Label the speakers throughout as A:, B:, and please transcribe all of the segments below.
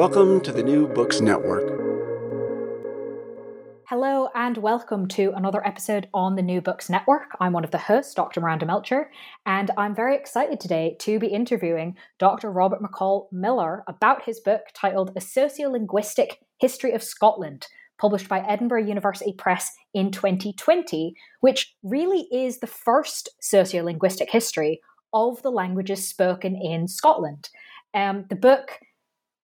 A: Welcome to the New Books Network.
B: Hello and welcome to another episode on the New Books Network. I'm one of the hosts, Dr. Miranda Melcher, and I'm very excited today to be interviewing Dr. Robert McColl Millar about his book titled A Sociolinguistic History of Scotland, published by Edinburgh University Press in 2020, which really is the first sociolinguistic history of the languages spoken in Scotland. Um, the book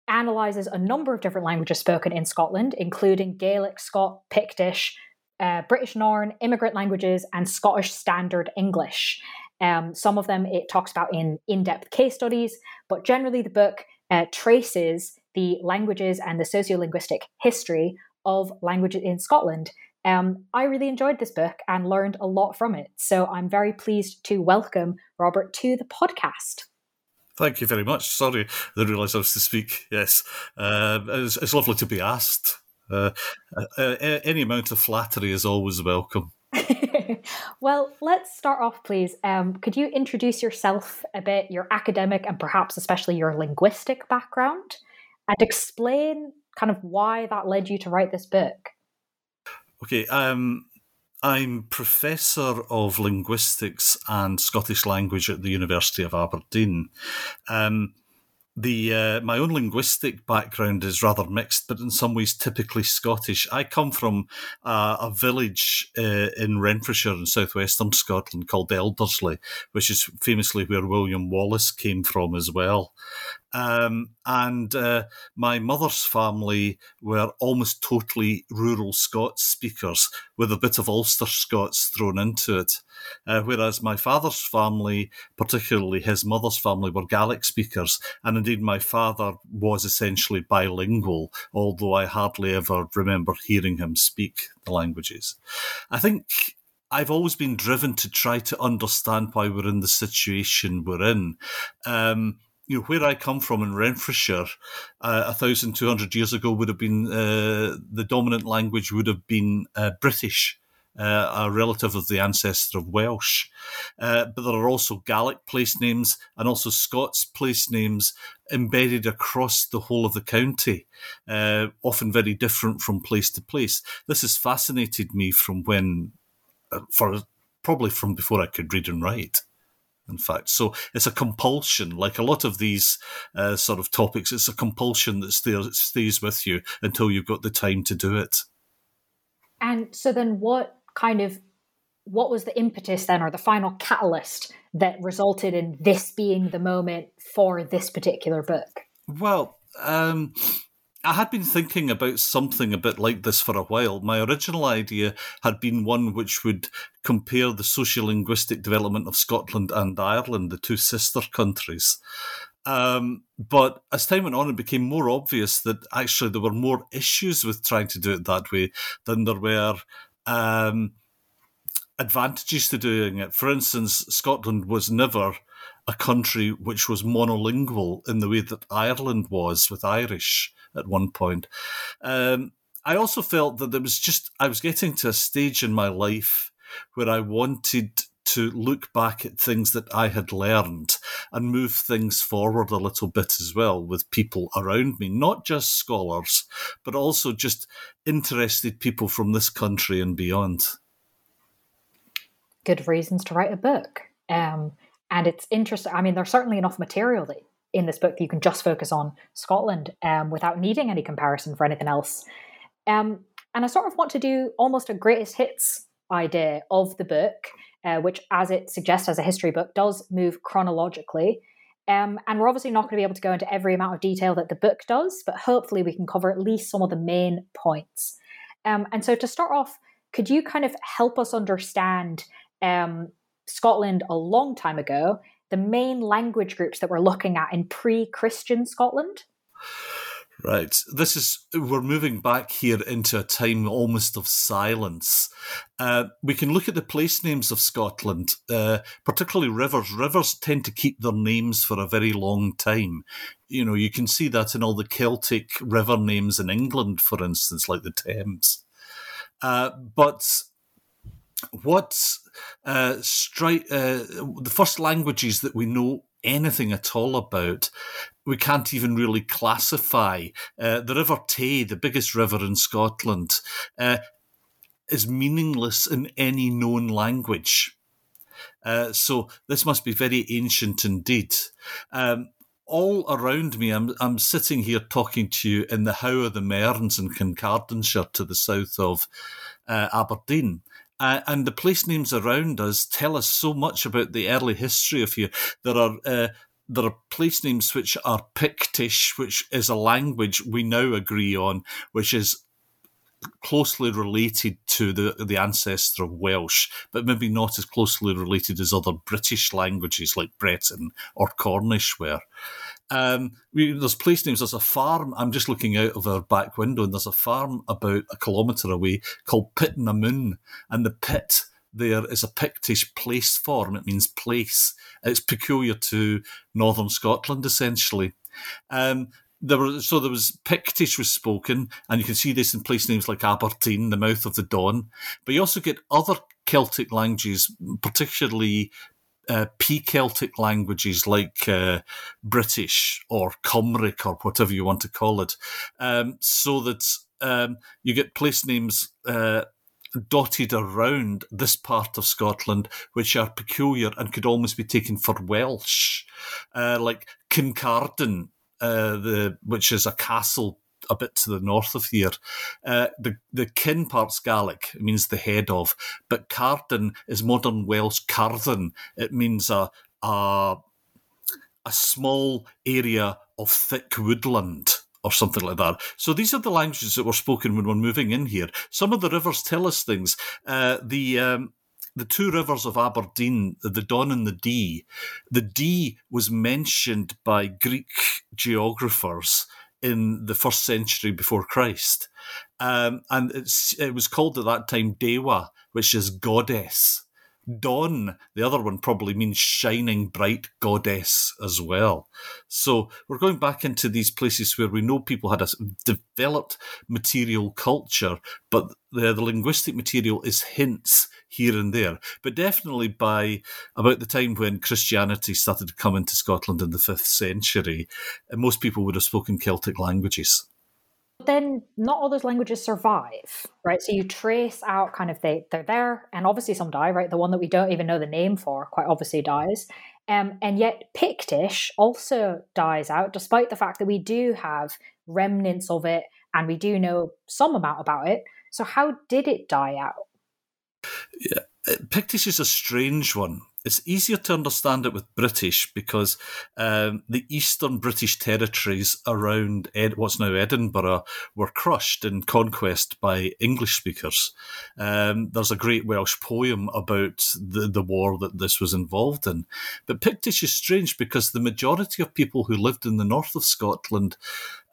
B: analyzes a number of different languages spoken in Scotland, including Gaelic, Scot, Pictish, uh, British Norn, immigrant languages, and Scottish Standard English. Um, some of them it talks about in in depth case studies, but generally the book uh, traces the languages and the sociolinguistic history of languages in Scotland. Um, I really enjoyed this book and learned a lot from it. So I'm very pleased to welcome Robert to the podcast.
C: Thank you very much. Sorry, I didn't realise I was to speak. Yes, uh, it's, it's, lovely to be asked. Uh, uh, uh any amount of flattery is always welcome.
B: well, let's start off, please. Um, could you introduce yourself a bit, your academic and perhaps especially your linguistic background, and explain kind of why that led you to write this book?
C: Okay. Um, I'm Professor of Linguistics and Scottish Language at the University of Aberdeen. Um, the uh, my own linguistic background is rather mixed, but in some ways typically Scottish. I come from uh, a village uh, in Renfrewshire in southwestern Scotland called Elderslie, which is famously where William Wallace came from as well. Um, and uh, my mother's family were almost totally rural Scots speakers with a bit of Ulster Scots thrown into it. Uh, whereas my father's family, particularly his mother's family, were Gaelic speakers. And indeed, my father was essentially bilingual, although I hardly ever remember hearing him speak the languages. I think I've always been driven to try to understand why we're in the situation we're in. Um, you know, where I come from in Renfrewshire, uh, 1,200 years ago would have been uh, the dominant language would have been uh, British. Uh, a relative of the ancestor of Welsh. Uh, but there are also Gaelic place names and also Scots place names embedded across the whole of the county, uh, often very different from place to place. This has fascinated me from when, for probably from before I could read and write in fact. So it's a compulsion, like a lot of these uh, sort of topics, it's a compulsion that stays, stays with you until you've got the time to do it.
B: And so then what kind of what was the impetus then or the final catalyst that resulted in this being the moment for this particular book?
C: Well, um, I had been thinking about something a bit like this for a while. My original idea had been one which would compare the sociolinguistic development of Scotland and Ireland, the two sister countries. Um, but as time went on, it became more obvious that actually there were more issues with trying to do it that way than there were um, advantages to doing it. For instance, Scotland was never a country which was monolingual in the way that Ireland was with Irish at one point. Um, I also felt that there was just, I was getting to a stage in my life where I wanted to look back at things that I had learned and move things forward a little bit as well with people around me, not just scholars, but also just interested people from this country and beyond.
B: Good reasons to write a book. Um, and it's interesting. I mean, there's certainly enough material that in this book you can just focus on Scotland um, without needing any comparison for anything else. Um, and I sort of want to do almost a greatest hits idea of the book, uh, which, as it suggests as a history book, does move chronologically. Um, and we're obviously not going to be able to go into every amount of detail that the book does, but hopefully we can cover at least some of the main points. Um, and so to start off, could you kind of help us understand um, Scotland a long time ago, the main language groups that we're looking at in pre Christian Scotland?
C: Right. This is, we're moving back here into a time almost of silence. Uh, we can look at the place names of Scotland, uh, particularly rivers. Rivers tend to keep their names for a very long time. You know, you can see that in all the Celtic river names in England, for instance, like the Thames. Uh, but what uh, uh, the first languages that we know anything at all about. We can't even really classify. Uh, the River Tay, the biggest river in Scotland, uh, is meaningless in any known language. Uh, so this must be very ancient indeed. Um, all around me, I'm, I'm sitting here talking to you in the Howe of the Mearns in Kincardineshire to the south of uh, Aberdeen. Uh, and the place names around us tell us so much about the early history of here. There are uh, there are place names which are Pictish, which is a language we now agree on, which is closely related to the the ancestor of Welsh, but maybe not as closely related as other British languages like Breton or Cornish were. Um, we, there's place names. There's a farm. I'm just looking out of our back window, and there's a farm about a kilometre away called Pitnamoon, and the pit there is a Pictish place form. It means place. It's peculiar to northern Scotland, essentially. Um, there was so there was Pictish was spoken, and you can see this in place names like Aberdeen, the mouth of the Don. But you also get other Celtic languages, particularly uh, P-Celtic languages like uh, British or Cymric or whatever you want to call it, um, so that um, you get place names uh, dotted around this part of Scotland which are peculiar and could almost be taken for Welsh, uh, like Kincardine, uh, the which is a castle a bit to the north of here. Uh, the the kin part's Gaelic, it means the head of, but Cardin is modern Welsh Carden. It means a a a small area of thick woodland or something like that. So these are the languages that were spoken when we're moving in here. Some of the rivers tell us things. Uh, the um, the two rivers of Aberdeen, the Don and the Dee. The Dee was mentioned by Greek geographers in the first century before Christ. Um, and it was called at that time Dewa, which is goddess. Don, the other one probably means shining bright goddess as well. So we're going back into these places where we know people had a developed material culture, but the, the linguistic material is hints here and there. But definitely by about the time when Christianity started to come into Scotland in the fifth century, most people would have spoken Celtic languages
B: then not all those languages survive, right? So you trace out kind of they they're there, and obviously some die, right? The one that we don't even know the name for quite obviously dies. Um, and yet Pictish also dies out, despite the fact that we do have remnants of it and we do know some amount about it. So how did it die out?
C: Yeah, Pictish is a strange one it's easier to understand it with British because um, the eastern British territories around Ed- what's now Edinburgh were crushed in conquest by English speakers. Um, there's a great Welsh poem about the, the war that this was involved in. But Pictish is strange because the majority of people who lived in the north of Scotland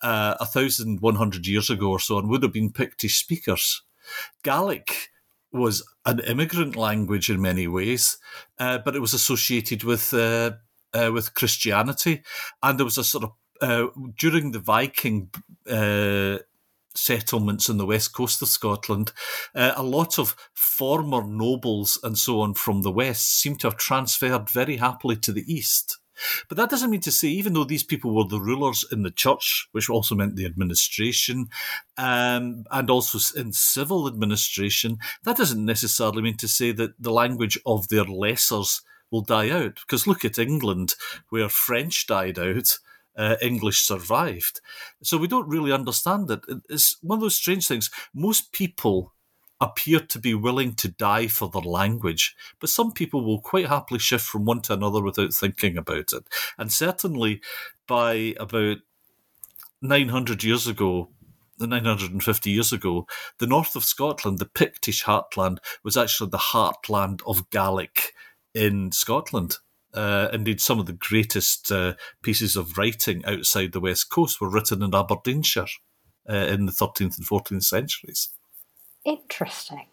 C: uh, 1,100 years ago or so and would have been Pictish speakers. Gaelic was an immigrant language in many ways, uh, but it was associated with uh, uh, with Christianity, and there was a sort of uh, during the Viking uh, settlements in the west coast of Scotland, uh, a lot of former nobles and so on from the west seem to have transferred very happily to the east. But that doesn't mean to say, even though these people were the rulers in the church, which also meant the administration, um, and also in civil administration, that doesn't necessarily mean to say that the language of their lessers will die out. Because look at England, where French died out. Uh, English survived. So we don't really understand it. It's one of those strange things. Most people appear to be willing to die for their language, but some people will quite happily shift from one to another without thinking about it. And certainly by about 900 years ago, 950 years ago, the north of Scotland, the Pictish heartland, was actually the heartland of Gaelic in Scotland. Uh, indeed, some of the greatest uh, pieces of writing outside the West Coast were written in Aberdeenshire uh, in the 13th and 14th centuries.
B: Interesting.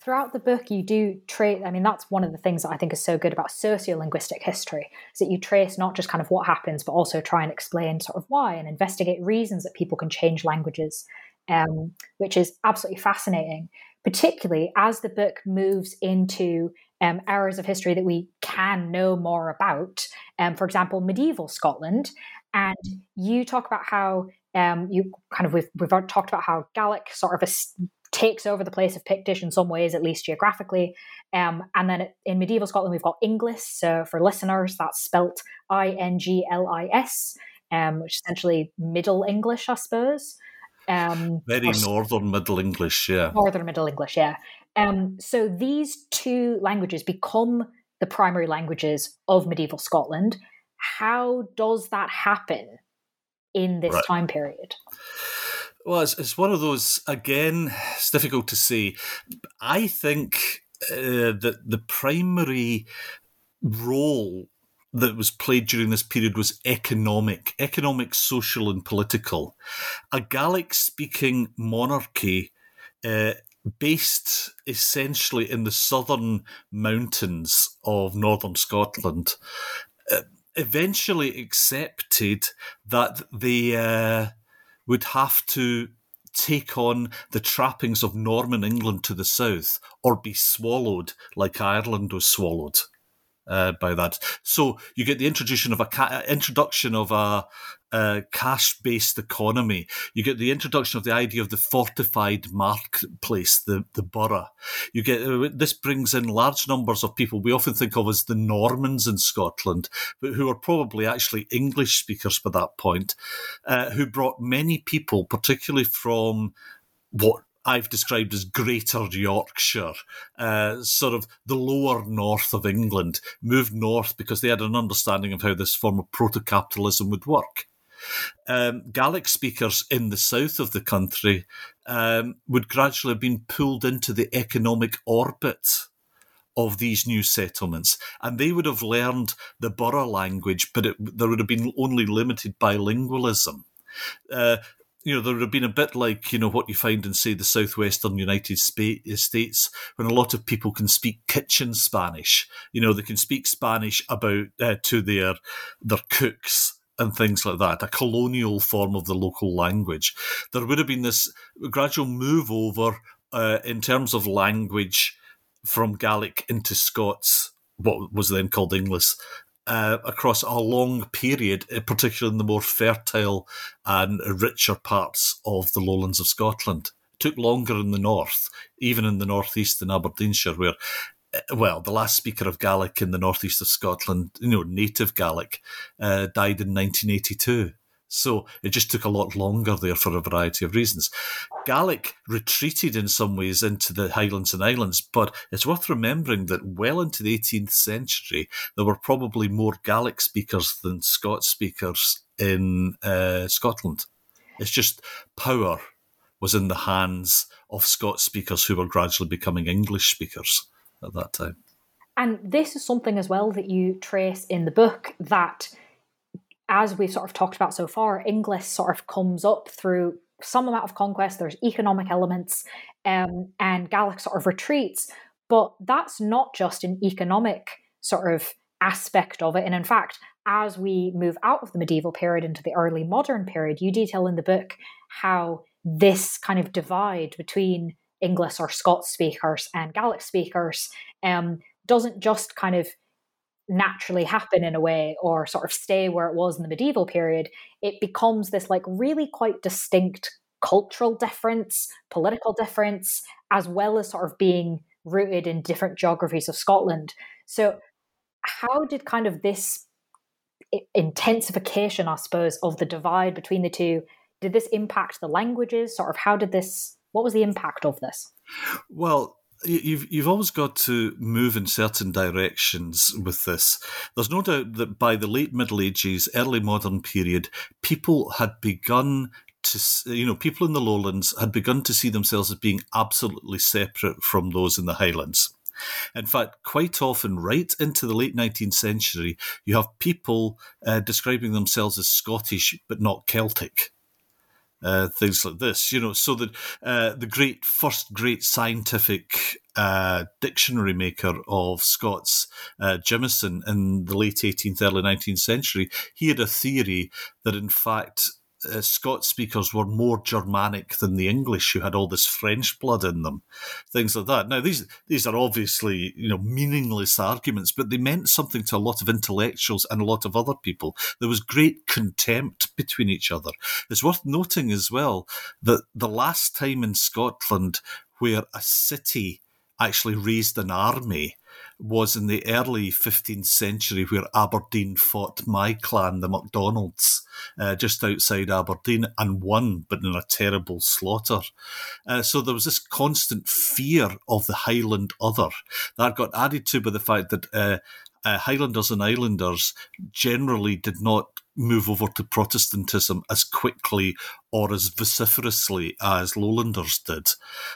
B: Throughout the book, you do trace, I mean, that's one of the things that I think is so good about sociolinguistic history, is that you trace not just kind of what happens, but also try and explain sort of why and investigate reasons that people can change languages, um, which is absolutely fascinating, particularly as the book moves into um, eras of history that we can know more about. Um, for example, medieval Scotland. And you talk about how um, you kind of we've, we've talked about how Gaelic sort of a, takes over the place of Pictish in some ways, at least geographically. Um, and then in medieval Scotland, we've got Inglis. So for listeners, that's spelt I N G L I S, um, which is essentially Middle English, I suppose.
C: Um, Very northern Middle English, yeah.
B: Northern Middle English, yeah. Um, so these two languages become the primary languages of medieval Scotland. How does that happen in this right. time period?
C: Well, it's, it's one of those, again, it's difficult to say. I think uh, that the primary role that was played during this period was economic, economic, social, and political. A Gaelic speaking monarchy uh, based essentially in the southern mountains of northern Scotland, uh, eventually accepted that the uh, would have to take on the trappings of Norman England to the south or be swallowed like Ireland was swallowed. Uh, by that. So you get the introduction of a ca- introduction of a, a cash-based economy. You get the introduction of the idea of the fortified marketplace, the the borough. You get uh, this brings in large numbers of people we often think of as the Normans in Scotland, but who are probably actually English speakers by that point, uh, who brought many people, particularly from what I've described as Greater Yorkshire, uh, sort of the lower north of England, moved north because they had an understanding of how this form of proto capitalism would work. Um, Gaelic speakers in the south of the country um, would gradually have been pulled into the economic orbit of these new settlements, and they would have learned the borough language, but it, there would have been only limited bilingualism. Uh, you know, there would have been a bit like, you know, what you find in, say, the southwestern United States, when a lot of people can speak kitchen Spanish. You know, they can speak Spanish about uh, to their their cooks and things like that, a colonial form of the local language. There would have been this gradual move over uh, in terms of language from Gaelic into Scots, what was then called English, uh, across a long period, uh, particularly in the more fertile and richer parts of the lowlands of Scotland. It took longer in the north, even in the northeast in Aberdeenshire, where uh, well, the last speaker of Gaelic in the northeast of Scotland, you know, native Gaelic, uh, died in 1982. So it just took a lot longer there for a variety of reasons. Gaelic retreated in some ways into the Highlands and Islands, but it's worth remembering that well into the 18th century, there were probably more Gaelic speakers than Scots speakers in uh, Scotland. It's just power was in the hands of Scots speakers who were gradually becoming English speakers at that time.
B: And this is something as well that you trace in the book that as we've sort of talked about so far, English sort of comes up through some amount of conquest. There's economic elements, um, and Gaelic sort of retreats. But that's not just an economic sort of aspect of it. And in fact, as we move out of the medieval period into the early modern period, you detail in the book how this kind of divide between English or Scots speakers and Gaelic speakers um, doesn't just kind of naturally happen in a way or sort of stay where it was in the medieval period, it becomes this like really quite distinct cultural difference, political difference, as well as sort of being rooted in different geographies of Scotland. So, how did kind of this intensification, I suppose, of the divide between the two, did this impact the languages? Sort of, how did this? What was the impact of this?
C: Well, you've you've always got to move in certain directions with this. There's no doubt that by the late Middle Ages, early modern period, people had begun to you know people in the lowlands had begun to see themselves as being absolutely separate from those in the highlands. In fact, quite often, right into the late 19th century, you have people uh, describing themselves as Scottish but not Celtic. Uh, things like this, you know, so that uh, the great first great scientific uh, dictionary maker of Scots, uh, Jamieson, in the late 18th, early 19th century, he had a theory that in fact uh, Scots speakers were more Germanic than the English, who had all this French blood in them, things like that. Now, these these are obviously you know meaningless arguments, but they meant something to a lot of intellectuals and a lot of other people. There was great contempt between each other. It's worth noting as well that the last time in Scotland where a city actually raised an army was in the early 15th century where Aberdeen fought my clan, the MacDonalds, uh, just outside Aberdeen and won, but in a terrible slaughter. Uh, so there was this constant fear of the Highland other. That got added to by the fact that uh, uh Highlanders and Islanders generally did not move over to Protestantism as quickly or as vociferously as Lowlanders did.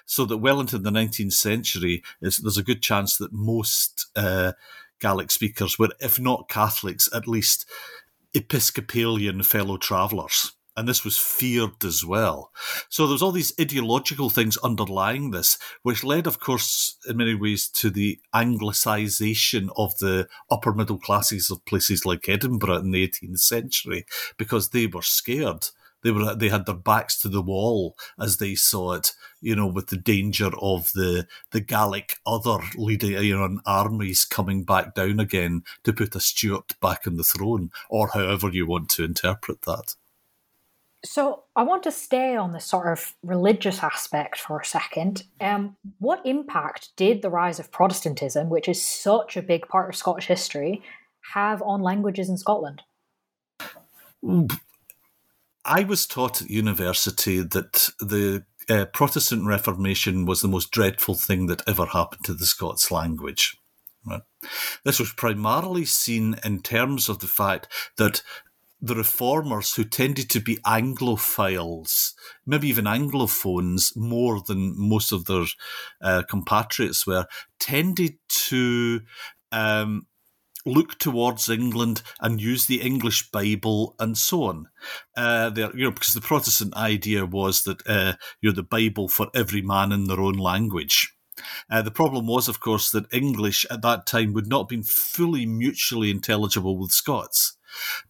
C: So that well into the 19th century, there's a good chance that most uh, Gaelic speakers were, if not Catholics, at least Episcopalian fellow travellers and this was feared as well. So there was all these ideological things underlying this, which led, of course, in many ways to the anglicisation of the upper middle classes of places like Edinburgh in the 18th century, because they were scared. They were they had their backs to the wall as they saw it, you know, with the danger of the the Gaelic other leading you know armies coming back down again to put a Stuart back on the throne, or however you want to interpret that.
B: So I want to stay on the sort of religious aspect for a second. Um, what impact did the rise of Protestantism, which is such a big part of Scottish history, have on languages in Scotland?
C: I was taught at university that the uh, Protestant Reformation was the most dreadful thing that ever happened to the Scots language. Right? This was primarily seen in terms of the fact that the reformers who tended to be Anglophiles, maybe even Anglophones, more than most of their uh, compatriots were, tended to um, look towards England and use the English Bible and so on. Uh, you know, because the Protestant idea was that uh, you're the Bible for every man in their own language. Uh, the problem was, of course, that English at that time would not have been fully mutually intelligible with Scots.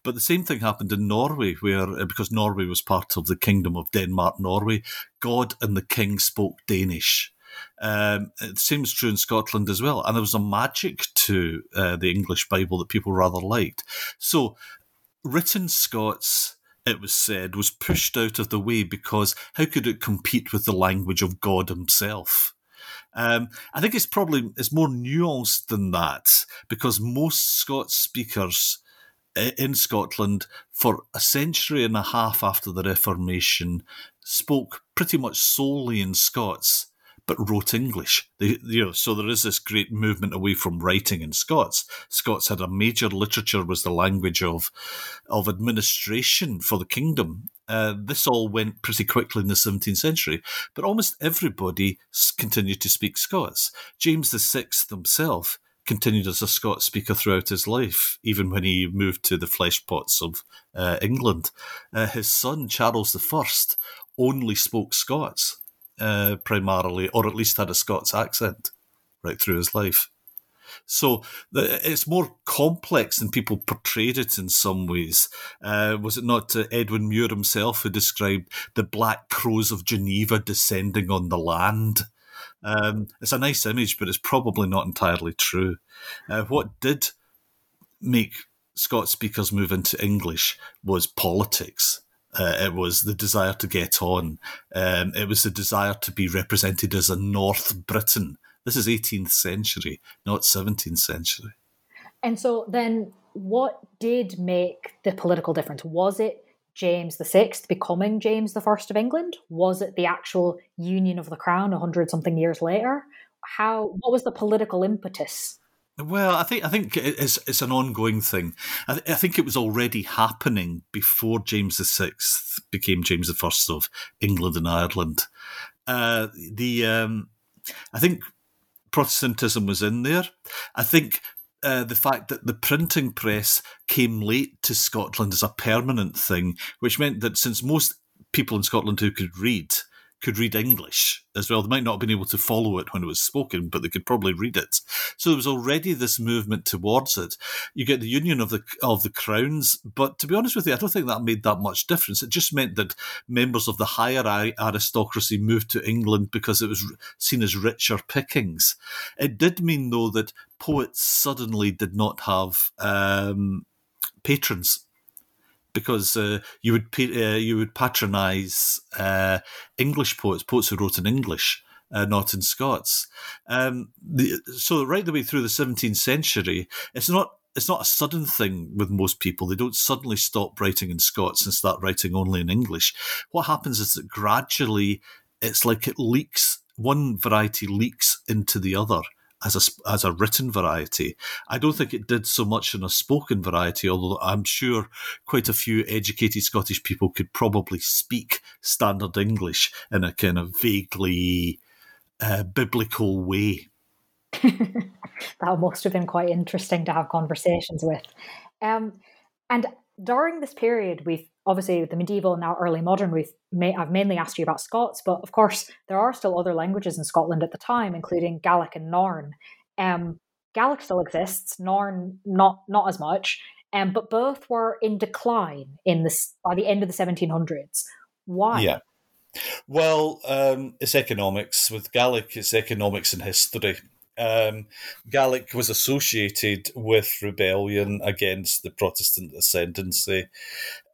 C: But the same thing happened in Norway, where uh, because Norway was part of the Kingdom of Denmark, Norway, God and the King spoke Danish. Um, the same is true in Scotland as well. And there was a magic to uh, the English Bible that people rather liked. So, written Scots, it was said, was pushed out of the way because how could it compete with the language of God Himself? Um, I think it's probably it's more nuanced than that because most Scots speakers in Scotland for a century and a half after the Reformation spoke pretty much solely in Scots but wrote English. They, you know, so there is this great movement away from writing in Scots. Scots had a major literature was the language of of administration for the kingdom. Uh, this all went pretty quickly in the 17th century, but almost everybody continued to speak Scots. James VI himself continued as a Scots speaker throughout his life, even when he moved to the flesh pots of uh, England. Uh, his son, Charles I, only spoke Scots uh, primarily, or at least had a Scots accent right through his life. So it's more complex than people portrayed it in some ways. Uh, was it not uh, Edwin Muir himself who described the black crows of Geneva descending on the land? Um, it's a nice image, but it's probably not entirely true. Uh, what did make Scots speakers move into English was politics. Uh, it was the desire to get on. Um, it was the desire to be represented as a North Briton. This is 18th century, not 17th century.
B: And so then, what did make the political difference? Was it James VI becoming James I of England? Was it the actual union of the crown a hundred something years later? How what was the political impetus?
C: Well, I think I think it's it's an ongoing thing. I, th- I think it was already happening before James VI became James I of England and Ireland. Uh, the um, I think Protestantism was in there. I think uh, the fact that the printing press came late to Scotland is a permanent thing, which meant that since most people in Scotland who could read could read English as well. They might not have been able to follow it when it was spoken, but they could probably read it. So there was already this movement towards it. You get the union of the of the crowns, but to be honest with you, I don't think that made that much difference. It just meant that members of the higher aristocracy moved to England because it was seen as richer pickings. It did mean though that poets suddenly did not have um, patrons because uh, you would uh, you would patronise uh, English poets, poets who wrote in English, uh, not in Scots. Um, the, so right the way through the 17th century, it's not it's not a sudden thing with most people. They don't suddenly stop writing in Scots and start writing only in English. What happens is that gradually, it's like it leaks. One variety leaks into the other as a as a written variety. I don't think it did so much in a spoken variety, although I'm sure quite a few educated Scottish people could probably speak standard English in a kind of vaguely uh, biblical way.
B: that must have been quite interesting to have conversations with. Um, and during this period, we've obviously the medieval and now early modern. We've may, I've mainly asked you about Scots, but of course there are still other languages in Scotland at the time, including Gaelic and Norn. Um, Gaelic still exists, Norn not not as much, um, but both were in decline in this by the end of the 1700s. Why?
C: Yeah. Well, um, it's economics. With Gaelic, it's economics and history. Um, Gaelic was associated with rebellion against the Protestant ascendancy.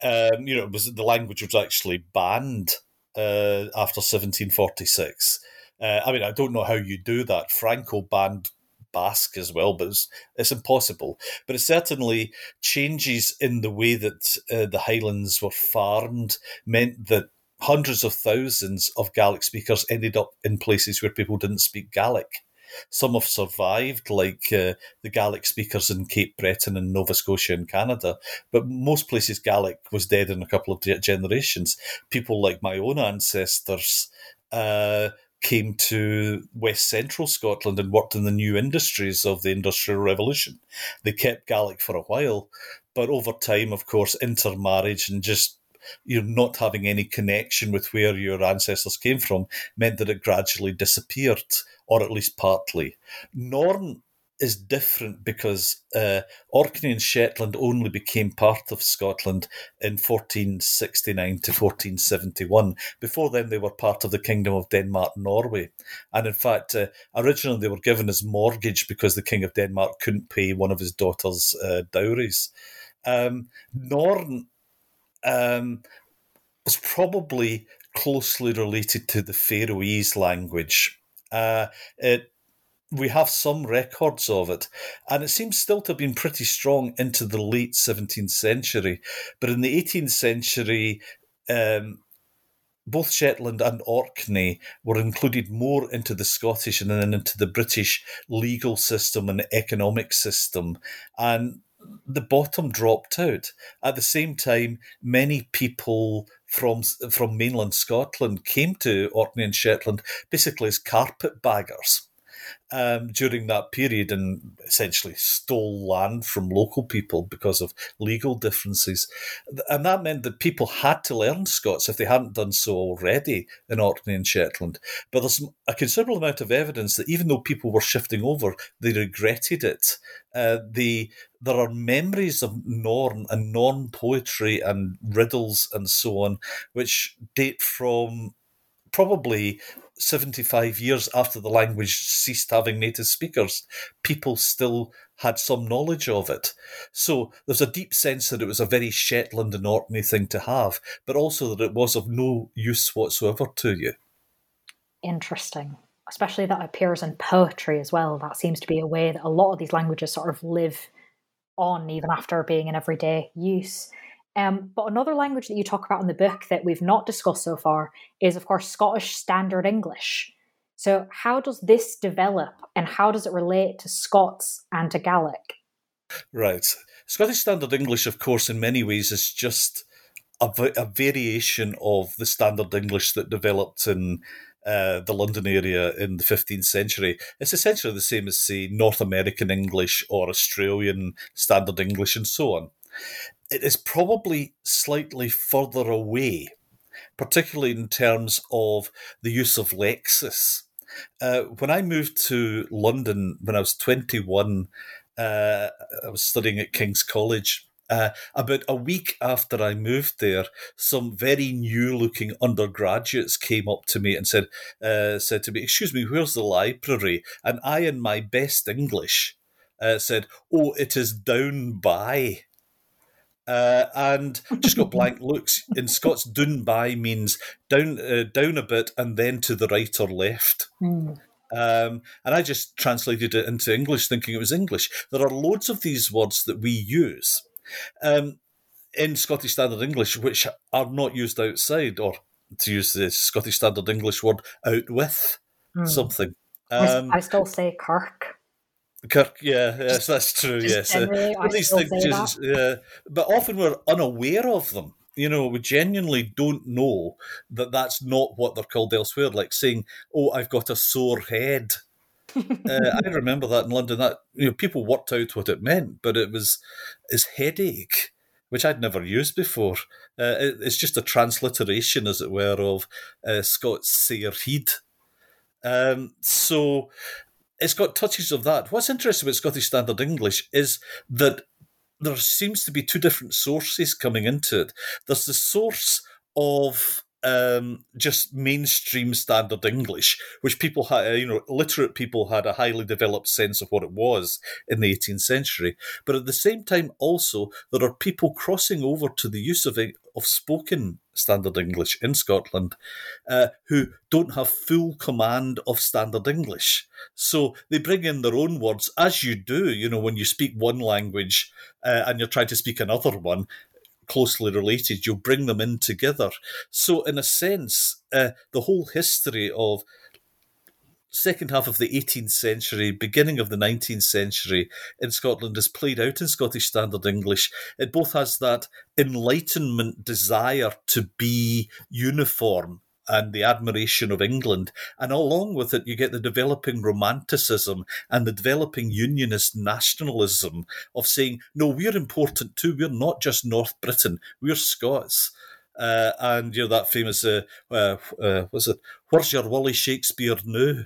C: Um, you know, it was the language was actually banned uh, after 1746. Uh, I mean, I don't know how you do that. Franco banned Basque as well, but it's, it's impossible. But it certainly changes in the way that uh, the Highlands were farmed meant that hundreds of thousands of Gaelic speakers ended up in places where people didn't speak Gaelic. Some have survived, like uh, the Gaelic speakers in Cape Breton and Nova Scotia and Canada, but most places Gaelic was dead in a couple of generations. People like my own ancestors uh, came to West Central Scotland and worked in the new industries of the Industrial Revolution. They kept Gaelic for a while, but over time, of course, intermarriage and just you know, not having any connection with where your ancestors came from meant that it gradually disappeared or at least partly. Norn is different because uh, Orkney and Shetland only became part of Scotland in 1469 to 1471. Before then, they were part of the Kingdom of Denmark Norway. And in fact, uh, originally they were given as mortgage because the King of Denmark couldn't pay one of his daughter's uh, dowries. Um, Norn um, was probably closely related to the Faroese language uh, it we have some records of it, and it seems still to have been pretty strong into the late 17th century. But in the 18th century, um, both Shetland and Orkney were included more into the Scottish and then into the British legal system and economic system. And the bottom dropped out. At the same time, many people from from mainland Scotland came to Orkney and Shetland basically as carpetbaggers um, during that period and essentially stole land from local people because of legal differences. And that meant that people had to learn Scots if they hadn't done so already in Orkney and Shetland. But there's a considerable amount of evidence that even though people were shifting over, they regretted it. Uh, the there are memories of Norn and Norn poetry and riddles and so on, which date from probably 75 years after the language ceased having native speakers, people still had some knowledge of it. So there's a deep sense that it was a very Shetland and Orkney thing to have, but also that it was of no use whatsoever to you.
B: Interesting. Especially that appears in poetry as well. That seems to be a way that a lot of these languages sort of live on even after being in everyday use. Um, but another language that you talk about in the book that we've not discussed so far is, of course, Scottish Standard English. So, how does this develop and how does it relate to Scots and to Gaelic?
C: Right. Scottish Standard English, of course, in many ways is just a, a variation of the Standard English that developed in uh, the London area in the 15th century, it's essentially the same as, say, North American English or Australian Standard English and so on. It is probably slightly further away, particularly in terms of the use of Lexis. Uh, when I moved to London when I was 21, uh, I was studying at King's College uh, about a week after I moved there, some very new-looking undergraduates came up to me and said, uh, "said to me, excuse me, where's the library?" And I, in my best English, uh, said, "Oh, it is down by." Uh, and just got blank looks. In Scots, down by means down, uh, down a bit, and then to the right or left. Mm. Um, and I just translated it into English, thinking it was English. There are loads of these words that we use um, in Scottish Standard English, which are not used outside, or to use the Scottish Standard English word, out with mm. something.
B: Um, I still say Kirk.
C: Kirk, yeah, yes, that's true. Just yes, uh, these things, just, yeah, but often we're unaware of them. You know, we genuinely don't know that that's not what they're called elsewhere. Like saying, "Oh, I've got a sore head." uh, I remember that in London. That you know, people worked out what it meant, but it was his headache, which I'd never used before. Uh, it, it's just a transliteration, as it were, of uh, Scots sair heed. Um, so it's got touches of that. What's interesting about Scottish Standard English is that there seems to be two different sources coming into it. There's the source of um, just mainstream standard English, which people had, you know, literate people had a highly developed sense of what it was in the 18th century. But at the same time, also, there are people crossing over to the use of, of spoken standard English in Scotland uh, who don't have full command of standard English. So they bring in their own words, as you do, you know, when you speak one language uh, and you're trying to speak another one closely related, you'll bring them in together. So, in a sense, uh, the whole history of second half of the 18th century, beginning of the 19th century in Scotland is played out in Scottish Standard English. It both has that Enlightenment desire to be uniform and the admiration of England. And along with it, you get the developing romanticism and the developing unionist nationalism of saying, no, we're important too. We're not just North Britain, we're Scots. Uh, and you know that famous, uh, uh, uh, what's it? Where's your Wally Shakespeare now?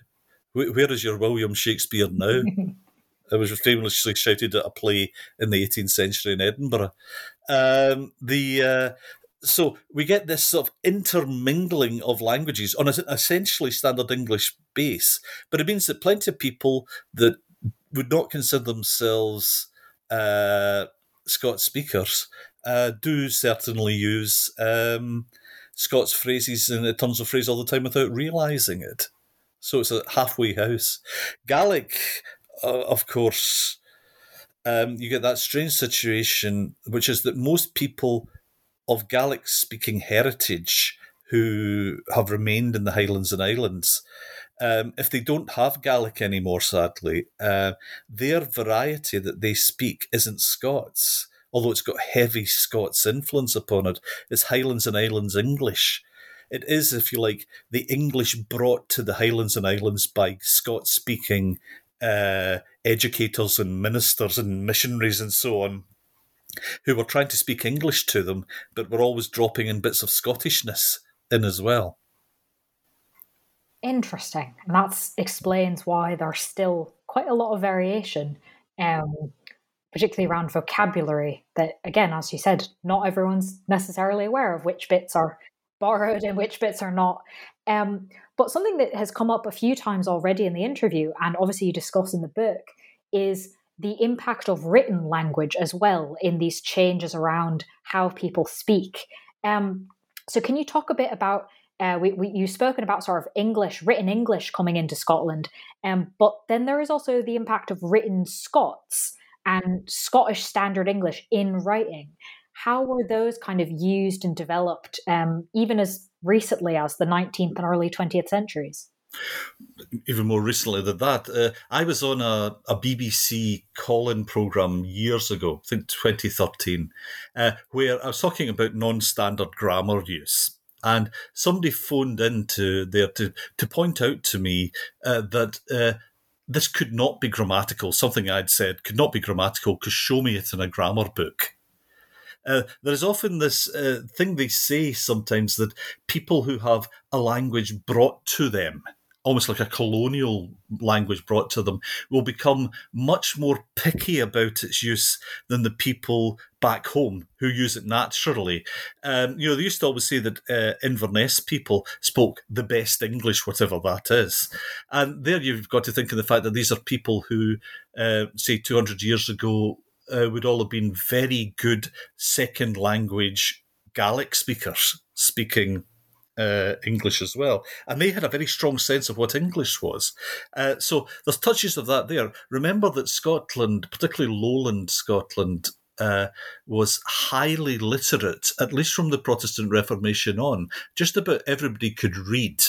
C: where is your William Shakespeare now? it was famously shouted at a play in the 18th century in Edinburgh. Um, the uh, so we get this sort of intermingling of languages on an essentially standard English base, but it means that plenty of people that would not consider themselves uh, Scots speakers uh, do certainly use um, Scots phrases and terms of phrase all the time without realising it. So it's a halfway house. Gaelic, uh, of course, um, you get that strange situation, which is that most people of Gaelic speaking heritage who have remained in the Highlands and Islands, um, if they don't have Gaelic anymore, sadly, uh, their variety that they speak isn't Scots, although it's got heavy Scots influence upon it. It's Highlands and Islands English. It is, if you like, the English brought to the Highlands and Islands by Scots speaking uh, educators and ministers and missionaries and so on who were trying to speak English to them, but were always dropping in bits of Scottishness in as well.
B: Interesting. And that explains why there's still quite a lot of variation, um, particularly around vocabulary. That, again, as you said, not everyone's necessarily aware of which bits are borrowed and which bits are not. Um, but something that has come up a few times already in the interview, and obviously you discuss in the book, is the impact of written language as well in these changes around how people speak. Um, so, can you talk a bit about? Uh, we, we, you've spoken about sort of English, written English coming into Scotland, um, but then there is also the impact of written Scots and Scottish Standard English in writing. How were those kind of used and developed, um, even as recently as the 19th and early 20th centuries?
C: Even more recently than that, uh, I was on a, a BBC call-in program years ago, I think 2013, uh, where I was talking about non-standard grammar use. And somebody phoned in to there to, to point out to me uh, that uh, this could not be grammatical. Something I'd said could not be grammatical because show me it in a grammar book. Uh, there's often this uh, thing they say sometimes that people who have a language brought to them almost like a colonial language brought to them, will become much more picky about its use than the people back home who use it naturally. Um, you know, they used to always say that uh, Inverness people spoke the best English, whatever that is. And there you've got to think of the fact that these are people who, uh, say, 200 years ago, uh, would all have been very good second language Gaelic speakers speaking uh, English as well. And they had a very strong sense of what English was. Uh, so there's touches of that there. Remember that Scotland, particularly lowland Scotland, uh, was highly literate, at least from the Protestant Reformation on. Just about everybody could read.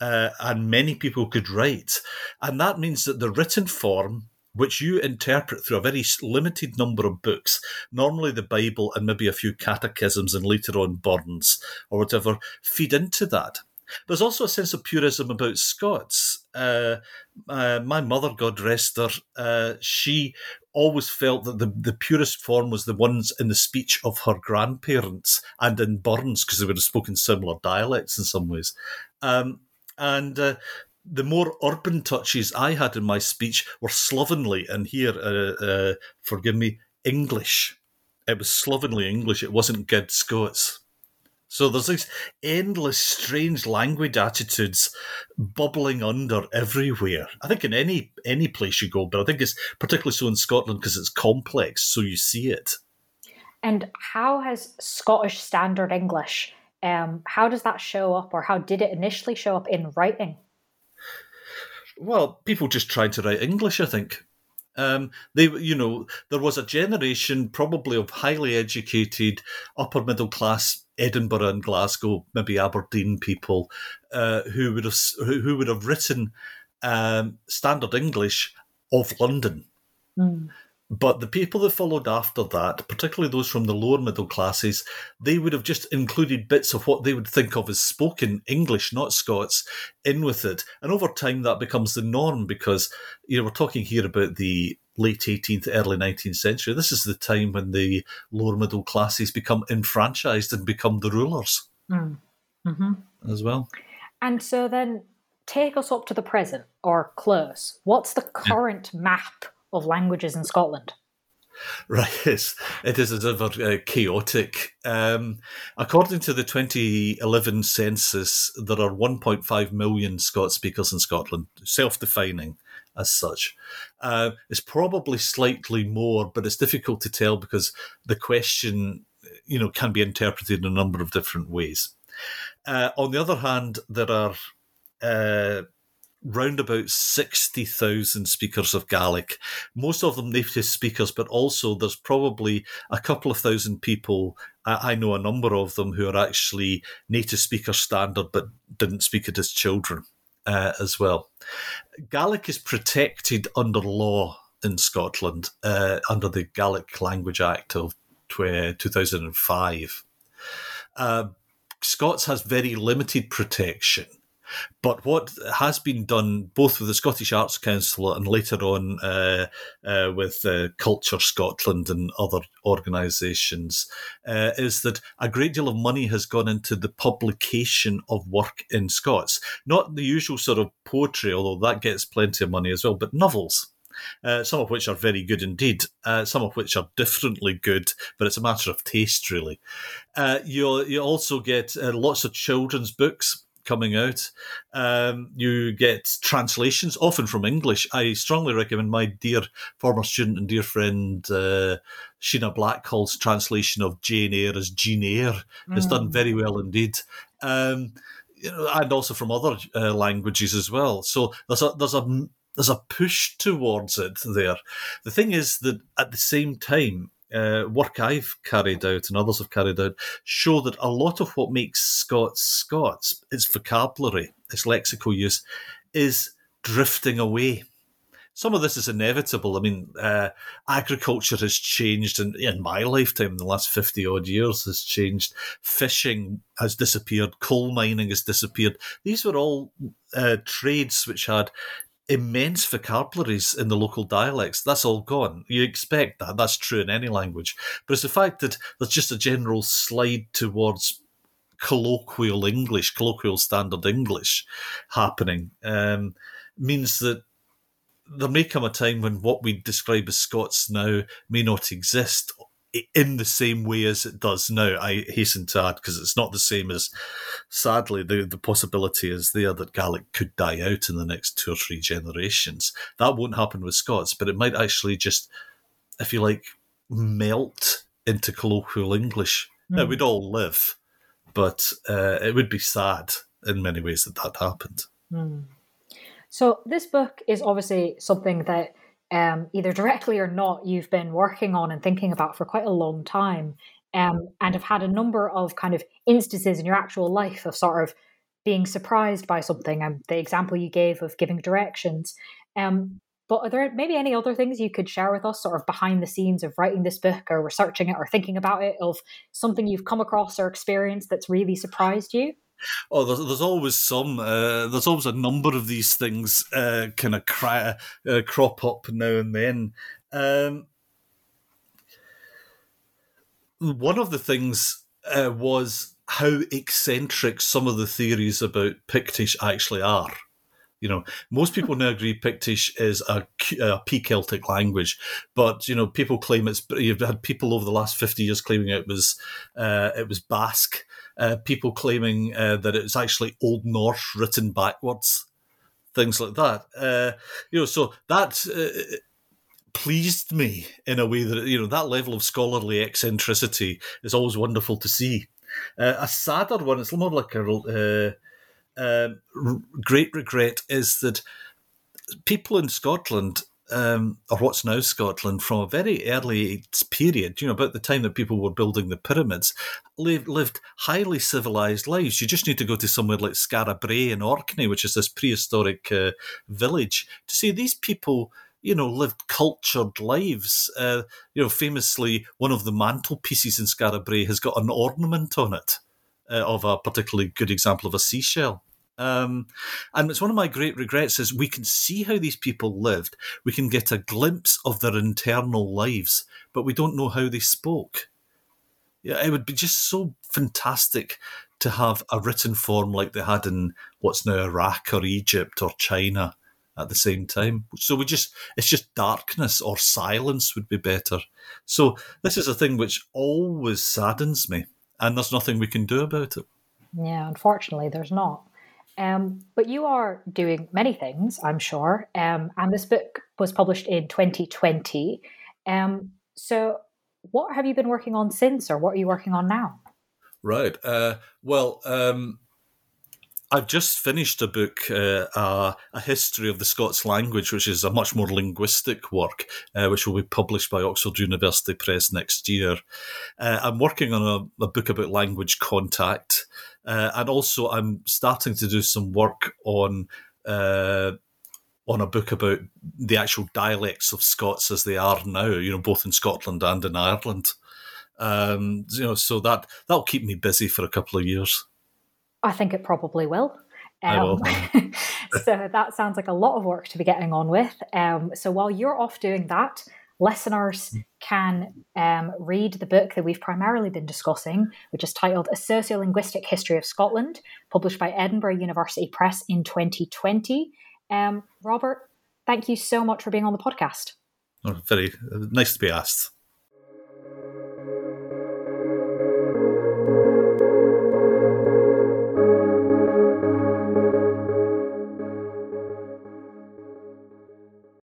C: Uh, and many people could write. And that means that the written form which you interpret through a very limited number of books, normally the Bible and maybe a few catechisms and later on Burns or whatever, feed into that. There's also a sense of purism about Scots. Uh, uh, my mother, God rest her, uh, she always felt that the, the purest form was the ones in the speech of her grandparents and in Burns because they would have spoken similar dialects in some ways. Um, and uh, the more urban touches I had in my speech were slovenly, and here, uh, uh, forgive me, English. It was slovenly English. It wasn't good Scots. So there's these endless strange language attitudes bubbling under everywhere. I think in any any place you go, but I think it's particularly so in Scotland because it's complex, so you see it.
B: And how has Scottish Standard English? Um, how does that show up, or how did it initially show up in writing?
C: Well, people just trying to write English, I think. Um, they, you know, there was a generation probably of highly educated, upper middle class Edinburgh and Glasgow, maybe Aberdeen people, uh, who would have who would have written um, standard English of London. Mm. But the people that followed after that, particularly those from the lower middle classes, they would have just included bits of what they would think of as spoken English, not Scots, in with it. And over time, that becomes the norm because, you know, we're talking here about the late 18th, early 19th century. This is the time when the lower middle classes become enfranchised and become the rulers mm. mm-hmm. as well.
B: And so then take us up to the present or close. What's the current yeah. map of languages in Scotland.
C: Right, yes, it is ever uh, chaotic. Um, according to the 2011 census, there are 1.5 million Scots speakers in Scotland, self defining as such. Uh, it's probably slightly more, but it's difficult to tell because the question you know, can be interpreted in a number of different ways. Uh, on the other hand, there are uh, round about 60,000 speakers of Gaelic, most of them native speakers, but also there's probably a couple of thousand people. I know a number of them who are actually native speaker standard but didn't speak it as children uh, as well. Gaelic is protected under law in Scotland uh, under the Gaelic Language Act of 2005. Uh, Scots has very limited protection but what has been done, both with the Scottish Arts Council and later on uh, uh, with uh, Culture Scotland and other organisations, uh, is that a great deal of money has gone into the publication of work in Scots. Not the usual sort of poetry, although that gets plenty of money as well, but novels. Uh, some of which are very good indeed, uh, some of which are differently good, but it's a matter of taste, really. Uh, you you also get uh, lots of children's books coming out. Um, you get translations, often from English. I strongly recommend my dear former student and dear friend uh, Sheena Blackhall's translation of Jane Eyre as Jean Eyre. Mm. It's done very well indeed. Um, you know, and also from other uh, languages as well. So there's a there's a there's a push towards it there. The thing is that at the same time, uh, work I've carried out and others have carried out show that a lot of what makes Scots Scots, its vocabulary, its lexical use, is drifting away. some of this is inevitable. I mean, uh, agriculture has changed in, in my lifetime, in the last 50 odd years, has changed. Fishing has disappeared, coal mining has disappeared. These were all uh, trades which had immense vocabularies in the local dialects. That's all gone. You expect that. That's true in any language. But it's the fact that there's just a general slide towards colloquial English, colloquial standard English happening, um, means that there may come a time when what we describe as Scots now may not exist in the same way as it does now. I hasten to add because it's not the same as. Sadly, the the possibility is there that Gaelic could die out in the next two or three generations. That won't happen with Scots, but it might actually just, if you like, melt into colloquial English. Mm. Now we'd all live, but uh, it would be sad in many ways that that happened.
B: Mm. So this book is obviously something that um, either directly or not you've been working on and thinking about for quite a long time, um, and have had a number of kind of instances in your actual life of sort of being surprised by something. And um, the example you gave of giving directions. Um, but are there maybe any other things you could share with us, sort of behind the scenes of writing this book or researching it or thinking about it, of something you've come across or experienced that's really surprised you?
C: Oh, there's, there's always some. Uh, there's always a number of these things uh, kind of uh, crop up now and then. Um, one of the things uh, was how eccentric some of the theories about Pictish actually are. You know, most people now agree Pictish is a, a P-Celtic language, but you know, people claim it's. You've had people over the last fifty years claiming it was uh, it was Basque uh, people claiming uh, that it's actually Old Norse written backwards, things like that. Uh, you know, so that uh, pleased me in a way that you know that level of scholarly eccentricity is always wonderful to see. Uh, a sadder one, it's more like a great regret, is that people in Scotland um, or what's now Scotland, from a very early period, you know, about the time that people were building the pyramids, lived, lived highly civilized lives. You just need to go to somewhere like Skara Brae in Orkney, which is this prehistoric uh, village, to see these people you know, lived cultured lives. Uh, you know, famously, one of the mantelpieces in Skara Brae has got an ornament on it uh, of a particularly good example of a seashell. Um, and it's one of my great regrets is we can see how these people lived. We can get a glimpse of their internal lives, but we don't know how they spoke. Yeah, it would be just so fantastic to have a written form like they had in what's now Iraq or Egypt or China at the same time. So we just, it's just darkness or silence would be better. So this is a thing which always saddens me, and there's nothing we can do about it.
B: Yeah, unfortunately, there's not. Um, but you are doing many things, I'm sure. Um, and this book was published in 2020. Um, so, what have you been working on since, or what are you working on now?
C: Right. Uh, well, um, I've just finished a book, uh, uh, A History of the Scots Language, which is a much more linguistic work, uh, which will be published by Oxford University Press next year. Uh, I'm working on a, a, book about language contact, uh, and also I'm starting to do some work on uh, on a book about the actual dialects of Scots as they are now, you know, both in Scotland and in Ireland. Um, you know, so that that'll keep me busy for a couple of years.
B: I think it probably will.
C: Um,
B: so that sounds like a lot of work to be getting on with. Um, so while you're off doing that, listeners hmm. can um, read the book that we've primarily been discussing, which is titled A Sociolinguistic History of Scotland, published by Edinburgh University Press in 2020. Um, Robert, thank you so much for being on the podcast.
C: Oh, very uh, nice to be asked.